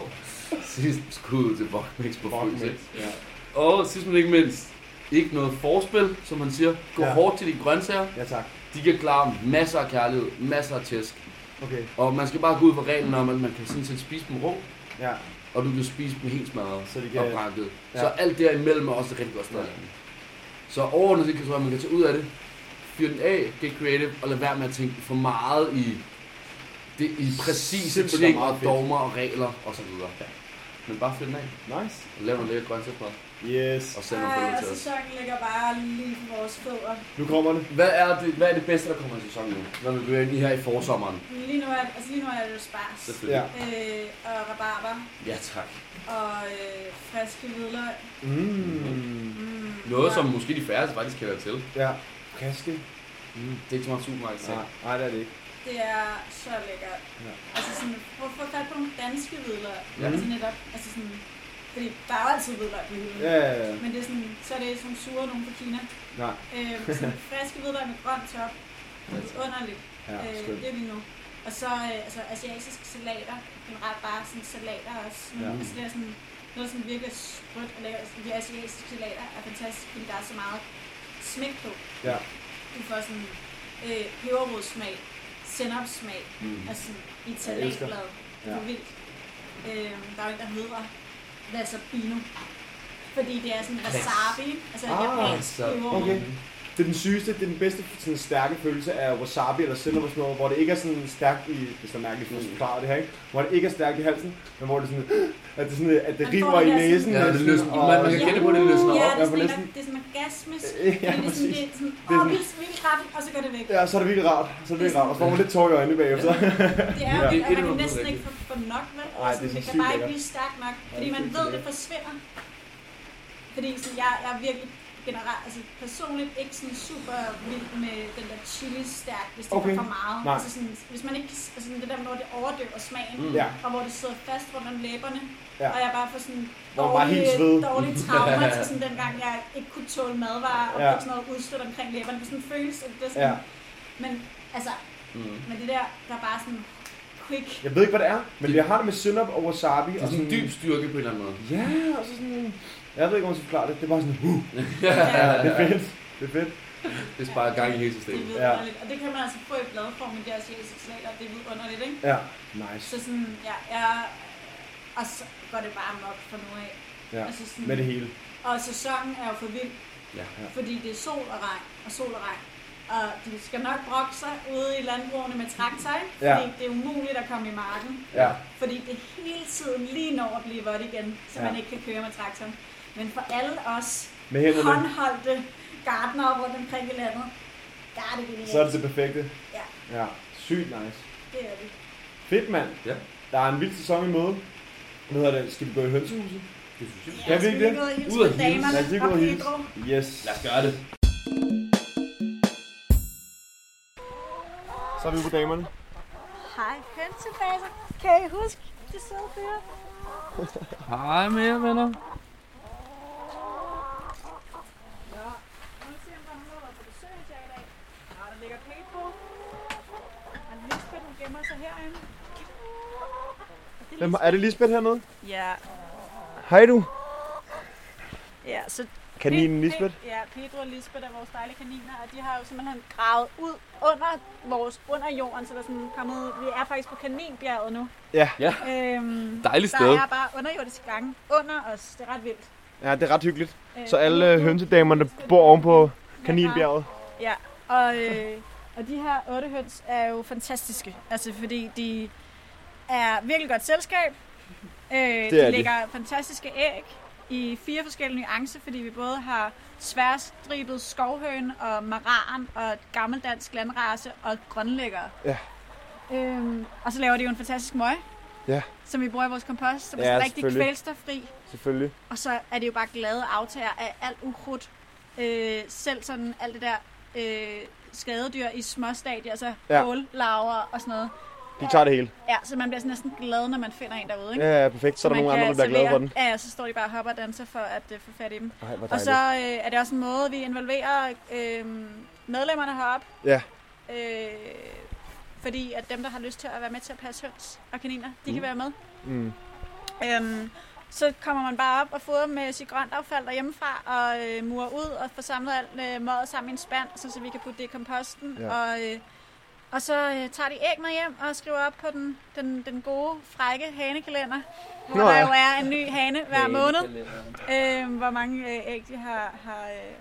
sidst skud til Bokmix på Wok frys. mix. ikke? Ja. Og sidst men ikke mindst, ikke noget forspil, som man siger. Gå Ja. hårdt til de grøntsager. ja, tak. De kan klare masser af kærlighed, masser af tæsk. Okay. Og man skal bare gå ud fra reglen om, at man kan sådan set spise dem rå, Ja. og du kan spise dem helt smadret Så de og kan... brækket. Ja. Så alt derimellem er også rigtig godt sted. Ja. Så overordnet set kan jeg tro, at man kan tage ud af det, fyre den af, get creative, og lade være med at tænke for meget i, det, i præcise og ting og dogmer og regler osv. Ja. Men bare fyr den af, Nice. og lav nogle lækker grøntsagsmad, Yes. og send nogle billeder og til os. sæsonen ligger bare lige på vores fødder. Nu kommer det. Hvad er, det, hvad er det bedste, der kommer i sæsonen nu? Når vi bliver i her i forsommeren. Lige nu er, altså lige nu er det jo spars. Selvfølgelig. Ja. Øh, og rabarber Ja, tak. og øh, friske hvidløg. Mm. Mm, Noget, ja. som måske de færreste faktisk kender til. Ja. Friske. Mm. Det er ikke så meget supermarked. Nej, nej, det er det ikke. Det er så lækkert. Ja. Altså sådan, få fat på nogle danske hvidløg. Ja. Altså netop, altså sådan, fordi der er jo altid hvidløg på hylden. Ja, ja, ja. Men det er sådan, så er det sådan sure nogen fra Kina. Nej. Øh, sådan friske hvidløg med grøn top. Det er underligt. Ja, øh, det er lige nu. Og så øh, altså, asiatiske salater. Generelt bare sådan salater også. Ja. Altså det er sådan noget sådan virkelig sprødt og lækkert. Altså, De asiatiske salater er fantastisk, fordi der er så meget smæk på. Ja. Du får sådan øh, peberrodssmag, sennepsmag, Mm. altså i et salatblad. Det er Ja. vildt. Øh, der er jo en, der hedder wasabino. Fordi det er sådan wasabi, altså Ah, japansk peberrod. Okay. Det er den sygeste, det er den bedste sådan, stærke følelse af wasabi eller sådan noget, hvor det ikke er sådan stærkt i, hvis der er mærkeligt for at forklare det her, ikke? Hvor det ikke er stærkt i halsen, men hvor det sådan, at det, sådan, at det Man river i det der sådan- næsen. Ja, det næsten, løsner. og- Man- man kan kende på, det løsner ja, op. det Ja, er sådan, næsten- en- det er sådan orgasmisk. Ja, det er sådan, det er sådan, Det er åh, sådan- vildt, vildt kraftigt, og så går det væk. Ja, så er det virkelig rart. Så er det virkelig rart. Og så får man lidt tår i øjnene bagefter. Det er jo, Ja. at Det er man kan næsten ikke få, få nok, vel? Ej, Altså, det er det kan bare ikke blive stærkt nok, fordi det er man ved, det forsvinder. Fordi sådan, jeg, jeg er virkelig generelt, altså personligt ikke sådan super vild med den der chili stærk, hvis det Okay. er for meget. Nej. Altså sådan, hvis man ikke, altså sådan det der, hvor det overdøver smagen, Mm. Ja. og hvor det sidder fast rundt om læberne, Ja. og jeg bare får sådan dårlige, dårlige traumer til sådan dengang, jeg ikke kunne tåle madvarer, og Ja. fik sådan noget udstødt omkring læberne. Det er sådan en følelse, at det er sådan, Ja. men altså, Mm. Men det der, der er bare sådan quick. Jeg ved ikke, hvad det er, men jeg har det med sennep og wasabi. Det er og sådan en dyb styrke på en eller anden måde. Ja, og så sådan... Jeg ved ikke, om man skal forklare det. Det er bare sådan... Uh, ja, ja, det er fedt. Det er fedt. Det sparer gang i hele Det er systemet. vidunderligt. Og det kan man altså få i bladform med deres jæsexlater. Det er vidunderligt, ikke? Ja, nice. Så sådan, ja, jeg... Og så går det bare mok for nu af. Ja, Altså sådan, med det hele. Og sæsonen er jo for vild, Ja. fordi det er sol og regn, og sol og regn. Og de skal nok brokke sig ude i landbrugene med traktor, ikke? Ja. Fordi det er umuligt at komme i marken. Ja, Fordi det hele tiden lige når at blive vådt igen, så Ja. man ikke kan køre med traktoren. Men for alle os med hænderne. håndholdte gardnere rundt omkring i landet, der er det genialt. Så er det det perfekte. Ja. Ja, sygt nice. Det er det. Fedt, mand. Ja. Der er en vild sæson i møde. Hvad hedder det? Skal vi gå i hønsehuset? Det synes jeg. Ja, vi skal ikke det? Ud på hilse. Lad os lige gå og hilse. Yes. Lad os gøre det. Så er vi på damerne. Hej, hønsebaser. Kan I huske de søde fyre? Hej med jer, venner. Ja. Nu se, om der er nogen, der er på besøg hos jer i dag. Nå, der ligger Pedro. Og Lisbeth, hun gemmer sig herinde. Og det Hvem, er det Lisbeth hernede? Ja, Hej du. ja, så Kaninen Lisbeth. Ja, Pedro og Lisbeth er vores dejlige kaniner, og de har jo simpelthen gravet ud under vores under jorden, så der er sådan kommet, vi er faktisk på Kaninbjerget nu. Ja. Ja. Øhm, Dejligt der sted. er bare underjordiske gange under os. Det er ret vildt. Ja, det er ret hyggeligt. Øh, Så alle øh, hønsedamerne bor oven på Kaninbjerget. Ja, og, øh, og de her otte høns er jo fantastiske. Altså fordi de er virkelig godt selskab. Øh, er de de. lægger fantastiske æg i fire forskellige nuancer, fordi vi både har sværstribet skovhøn og maran og gammeldansk landrace og grønlægger. Ja. Øhm, og så laver de jo en fantastisk møg, Ja. som vi bruger i vores kompost, som Ja, er rigtig kvælstoffri. Selvfølgelig. Og så er det jo bare glade aftager af alt ukrudt. Øh, selv sådan alt det der øh, skadedyr i små stadier, altså Ja. kållaver og sådan noget. De tager det hele. Ja, så man bliver sådan næsten glad, når man finder en derude, ikke? Ja, ja, perfekt. Så er der nogle andre, der bliver glade for den. Ja, så står de bare og hopper og danser for at uh, få fat i dem. Ej, Og så øh, er det også en måde, vi involverer øh, medlemmerne heroppe. Ja. Øh, fordi at dem, der har lyst til at være med til at passe høns og kaniner, de Mm. kan være med. Mm. Øhm, så kommer man bare op og fodrer med sit grønt affald derhjemmefra og øh, murer ud og får samlet alt øh, mødet sammen i en spand, så, så vi kan putte det i komposten. Ja. Og, øh, og så øh, tager de æg med hjem og skriver op på den, den, den gode, frække hanekalender, hvor Nå der ja. jo er en ny hane hver måned, øh, hvor mange øh, æg de har, har, øh,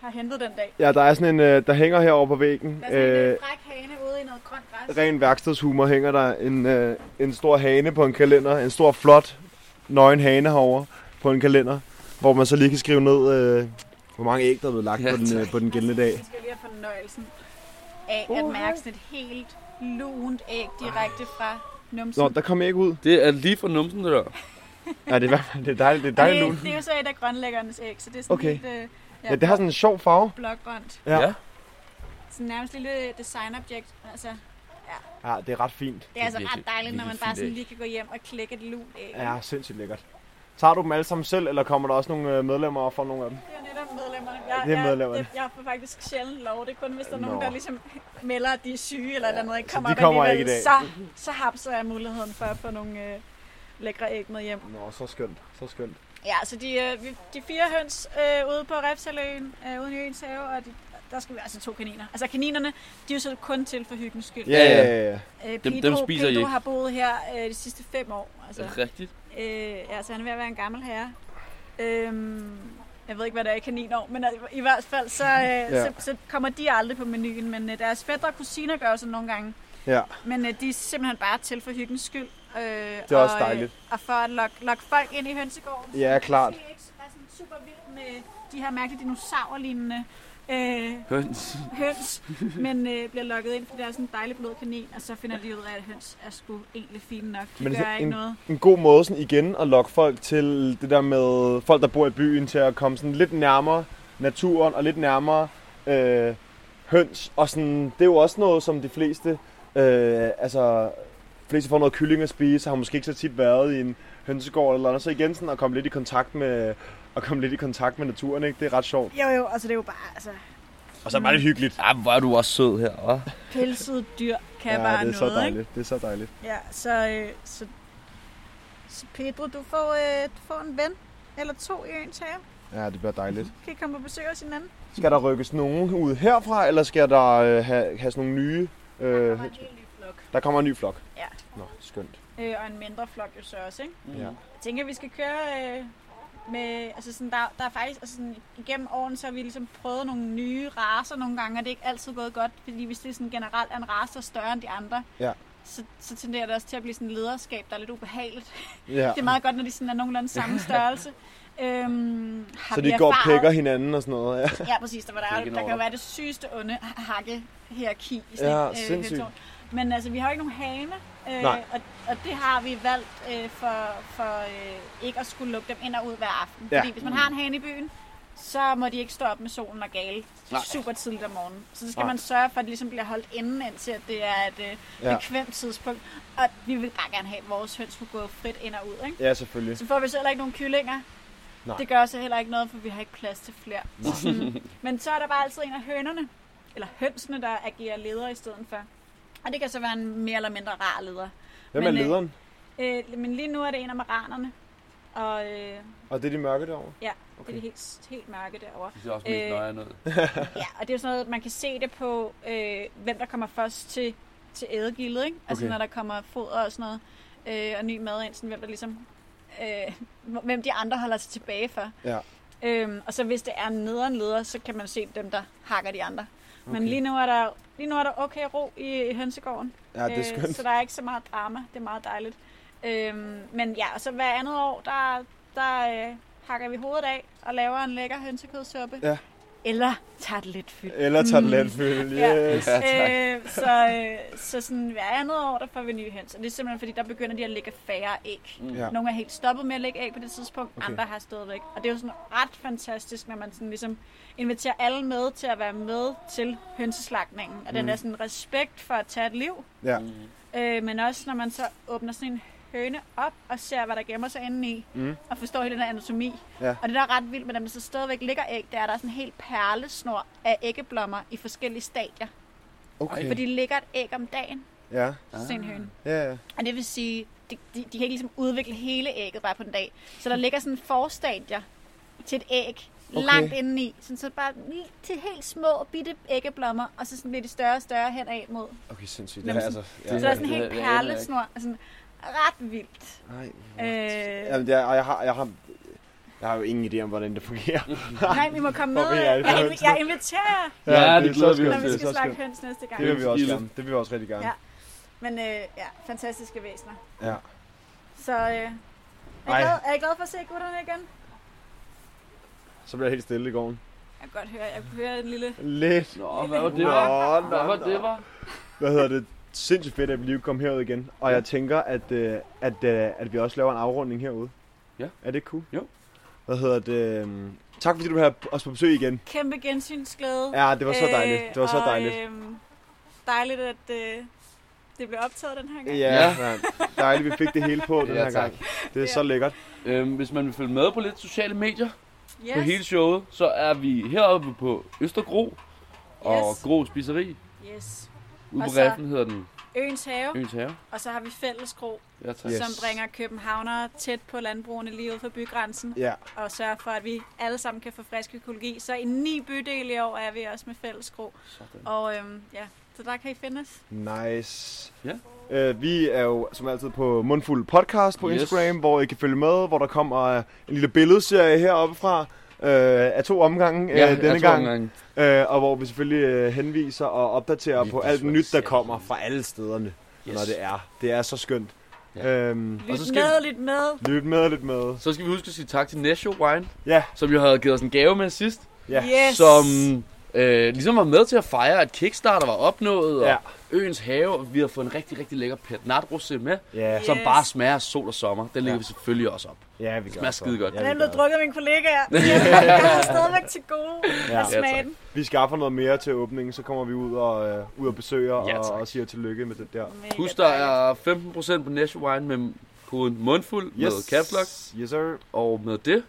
har hentet den dag. Ja, der er sådan en, øh, der hænger herovre på væggen. Der er sådan en Øh, øh, fræk hane ude i noget grønt græs. ren værkstedshumor hænger der en, øh, en stor hane på en kalender. En stor, flot, nøgen hane herovre på en kalender. Hvor man så lige kan skrive ned, øh, hvor mange æg, der er blevet lagt Ja, på, den, øh, på den gældende dag. Vi skal lige have fornøjelsen af at mærke sådan et helt lunt æg direkte fra numsen. Nå, der kom æg ud. Det er lige fra numsen, det der. Ja, det er, i hvert fald- det er dejligt, det er dejligt det, lunt. det er jo så et af grønlæggernes æg, så det er sådan Okay. helt øh, Ja, det har sådan en sjov farve. blågrønt. Ja. Ja. Sådan nærmest lille designobjekt. Altså, Ja, det er ret fint. det er altså ret dejligt, når man bare sådan lige kan gå hjem og klikke et lunt æg. Ja, sindssygt lækkert. Tager du dem alle sammen selv, eller kommer der også nogle øh, medlemmer og får nogle af dem? Det er netop medlemmerne. Jeg, Det er medlemmerne. Jeg, jeg får faktisk sjældent lov. Det er kun, hvis der er Nå. nogen, der ligesom melder, at de er syge eller ja, noget, ikke så kommer de op kommer alligevel. ikke i dag. Så, så hapser jeg muligheden for at få nogle øh, lækre æg med hjem. Nå, så skønt. Så skønt. Ja, så de, øh, de fire høns øh, ude på Refsaløen, øh, ude i øens have, og de, der skal vi altså to kaniner. Altså kaninerne, de er jo så kun til for hyggens skyld. Ja, ja, ja. ja. Øh, dem Pedro, spiser I Pedro ikke. har boet her øh, de sidste fem år. Altså, Er rigtigt? Øh, ja, så han er ved at være en gammel herre. Øhm, jeg ved ikke, hvad der er i kaninår, men i hvert fald så, øh, ja. så, så kommer de aldrig på menuen. Men øh, deres fædre og kusiner gør sådan nogle gange. ja. Men øh, de er simpelthen bare til for hyggens skyld. Øh, Det er også og, øh, dejligt. og for at lokke, lokke folk ind i hønsegården. Ja, klart. Det er ikke er sådan super vildt med de her mærkelige dinosaurlignende øh, Høns. høns, men øh, bliver lukket ind, fordi der er sådan en dejlig blød kanin, og så finder de ud af, at høns er sgu egentlig fine nok. De Men gør ikke en- noget. En god måde sådan igen at lokke folk til det der med folk, der bor i byen, til at komme sådan lidt nærmere naturen og lidt nærmere øh, høns. Og sådan, det er jo også noget, som de fleste, øh, altså, fleste får noget kylling at spise, har måske ikke så tit været i en hønsegård eller noget. Så igen sådan at komme lidt i kontakt med, at komme lidt i kontakt med naturen, ikke? Det er ret sjovt. Jo, jo, altså det er jo bare, altså, Og så er det bare lidt hyggeligt. Ja, hvor er du også sød her, hva'? Pelset dyr kan ja, bare det er noget, så dejligt. Det er så dejligt. Ikke? Ja, så, øh, så, så Pedro, du får, øh, du får en ven eller to i øens have. Ja, det bliver dejligt. Kan I komme på besøg hos hinanden? Skal der rykkes nogen ud herfra, eller skal der øh, have, have sådan nogle nye... Der Øh, kommer en helt ny flok. der kommer en ny flok. Ja. Nå, skønt. Øh, og en mindre flok jo så også, ikke? Ja. Jeg tænker, vi skal køre øh, med... Altså sådan, der, der er faktisk... Altså sådan, igennem årene, så har vi ligesom prøvet nogle nye raser nogle gange, og det er ikke altid gået godt, fordi hvis det er sådan generelt er en race, der er større end de andre, Ja. så, så tenderer det også til at blive sådan et lederskab, der er lidt ubehageligt. ja. Det er meget godt, når de sådan er nogenlunde samme størrelse. Øhm, har Så vi de går og pækker hinanden og sådan noget. Ja. Ja, præcis. Der, var der, der kan jo være det sygeste onde hakke hierarki i sådan Ja, et, øh, sindssygt. hønsegård. Men altså, vi har jo ikke nogen hane, øh, Nej. og, og det har vi valgt øh, for, for øh, ikke at skulle lukke dem ind og ud hver aften. Ja. Fordi hvis man har en hane i byen, så må de ikke stå op med solen og gale Nej. super tidligt om morgenen. Så så skal Nej. man sørge for, at det ligesom bliver holdt inden, indtil at det er et øh, Ja. bekvemt tidspunkt. Og vi vil bare gerne have, at vores høns skulle gå frit ind og ud. Ikke? ja, selvfølgelig. Så får vi så heller ikke nogen kyllinger. Nej. Det gør så heller ikke noget, for vi har ikke plads til flere. Men så er der bare altid en af hønerne, eller hønsene, der agerer leder i stedet for. Og det kan så være en mere eller mindre rar leder. Hvem er Men, øh, lederen? Øh, men lige nu er det en af maranerne. Og øh, Og det er de mørke derovre? ja, okay. Det er helt, helt mørke derovre. Det ser også mest Øh, nøje ud. Ja, og det er jo sådan noget, man kan se det på, øh, hvem der kommer først til, til ædegildet, ikke? Altså Okay. når der kommer foder og sådan noget, øh, og ny mad ind, sådan, hvem der ligesom, øh, hvem de andre holder sig tilbage for. Ja. Øhm, og så hvis det er en nederen leder, så kan man se dem, der hakker de andre. Okay. Men lige nu er der, lige nu er der okay ro i, i hønsegården. Ja, det er Øh, skønt. så der er ikke så meget drama. Det er meget dejligt. Øhm, men ja, og så hver andet år, der, der øh, hakker vi hovedet af og laver en lækker hønsekødsuppe. Ja. Eller tager det lidt fyld. Eller tager Mm. Ja. Yes. Ja, tak. Øh, så, øh, så sådan hver andet år, der får vi nye høns. Og det er simpelthen fordi, der begynder de at lægge færre æg. Mm. Ja. Nogle er helt stoppet med at lægge æg på det tidspunkt, Okay. andre har stadigvæk. Og det er jo sådan ret fantastisk, når man sådan ligesom inviterer alle med til at være med til hønseslagtningen. Og den Mm. er sådan respekt for at tage et liv. Ja. Mm. Øh, men også når man så åbner sådan en høne op og ser, hvad der gemmer sig inde i, Mm. og forstår hele den her anatomi. Ja. Og det, der er ret vildt med dem, der så stadigvæk ligger æg, det er, at der er sådan en helt perlesnor af æggeblommer i forskellige stadier. Okay. For de ligger et æg om dagen, Ja. sådan en høne. Ja, ja. Og det vil sige, de, de, de kan ikke ligesom udvikle hele ægget bare på en dag. Så der ligger sådan forstadier til et æg Okay. langt indeni. Sådan, så bare lige til helt små bitte æggeblommer, og så sådan bliver de større og større henad mod. Okay, sindssygt. Det er altså... Så Ja. der er sådan en helt perlesnor. og Sådan ret vildt. Nej. Øh, Jamen, det og jeg har, jeg har, jeg har jo ingen idé om, hvordan det fungerer. nej, vi må komme med. Jeg, jeg jeg, jeg inviterer jer, Ja, det er glæder så vi skønt. os når vi Det er skal skønt. høns næste gang. Det vil vi også gerne. Det vil vi også rigtig gerne. Ja. Men øh, ja, fantastiske væsener. Ja. Så øh, er, I Ej. glad, er I glad for at se gutterne igen? Så bliver jeg helt stille i gården. Jeg kan godt høre, jeg kunne høre en lille... Lidt. Nå, hvad var det, var? Nå, Hvad nå, var nå. det, var? Hvad hedder det? Sindssygt fedt, at vi lige kom herud igen. Og jeg tænker, at, øh, at, øh, at vi også laver en afrunding herude. Ja. Er det cool? Jo. Hvad hedder det? øhm, Tak fordi du vil have os på besøg igen. Kæmpe gensynsglæde. Ja, det var så dejligt. Det var så og, dejligt. Øh, dejligt, at øh, det blev optaget den her gang. Ja, Ja. ja. dejligt, vi fik det hele på den Ja, her tak. gang. Det er Ja. så lækkert. Øhm, hvis man vil følge med på lidt sociale medier Yes. på hele showet, så er vi heroppe på Østergro og Yes. Gro Spiseri. yes. Ude Og på hedder den Øens have, Øens Have. og så har vi Fælleskro, Ja, tak. Yes. som bringer københavnere tæt på landbrugene lige ude for bygrænsen, Ja, og sørger for, at vi alle sammen kan få frisk økologi. Så i ni bydele i år er vi også med Fælleskro. Sådan. Og øhm, ja, så der kan I finde os. nice. Ja. Øh, vi er jo som altid på Mundfuld Podcast på Yes. Instagram, hvor I kan følge med, hvor der kommer en lille billedserie heroppe fra øh, af to omgange øh, Ja, denne jeg tror gang. engang- Øh, og hvor vi selvfølgelig øh, henviser og opdaterer Lige på alt nyt, der kommer fra alle stederne, yes. Når det er. Det er så skønt. Ja. Øhm, Og så Lyt skal med, lyt med. lyt med lidt med. Så skal vi huske at sige tak til Nesho Wine, Ja, som jo havde givet os en gave med sidst. ja. Yes. som øh, ligesom var med til at fejre, at Kickstarter var opnået, og Ja. Øens Have, og vi har fået en rigtig, rigtig lækker Pet Nat Rosé med, Ja, som Yes. bare smager af sol og sommer. Den lægger Ja. vi selvfølgelig også op. ja vi gør smager skide godt. Ja, Den er gør. drukket af mine kollegaer. Jeg har stadigvæk til gode Ja. at smage den. Vi skaffer noget mere til åbningen, så kommer vi ud og, øh, ud og besøger Ja, og, og siger tillykke med det der. Mega Husk, der er 15% på Nesho Wine med koden mundfuld med caps lock, Yes, sir. og med det,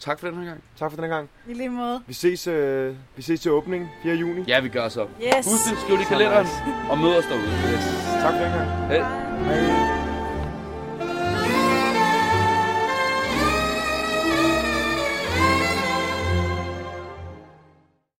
Tak for den her gang. Tak for den her gang. I lige måde. Vi ses, øh, vi ses til åbningen 4. juni. Ja, vi gør så. Yes. Husk det, skriv det i kalenderen, og mød os derude. Yes. Tak for den gang. Hej. Hej.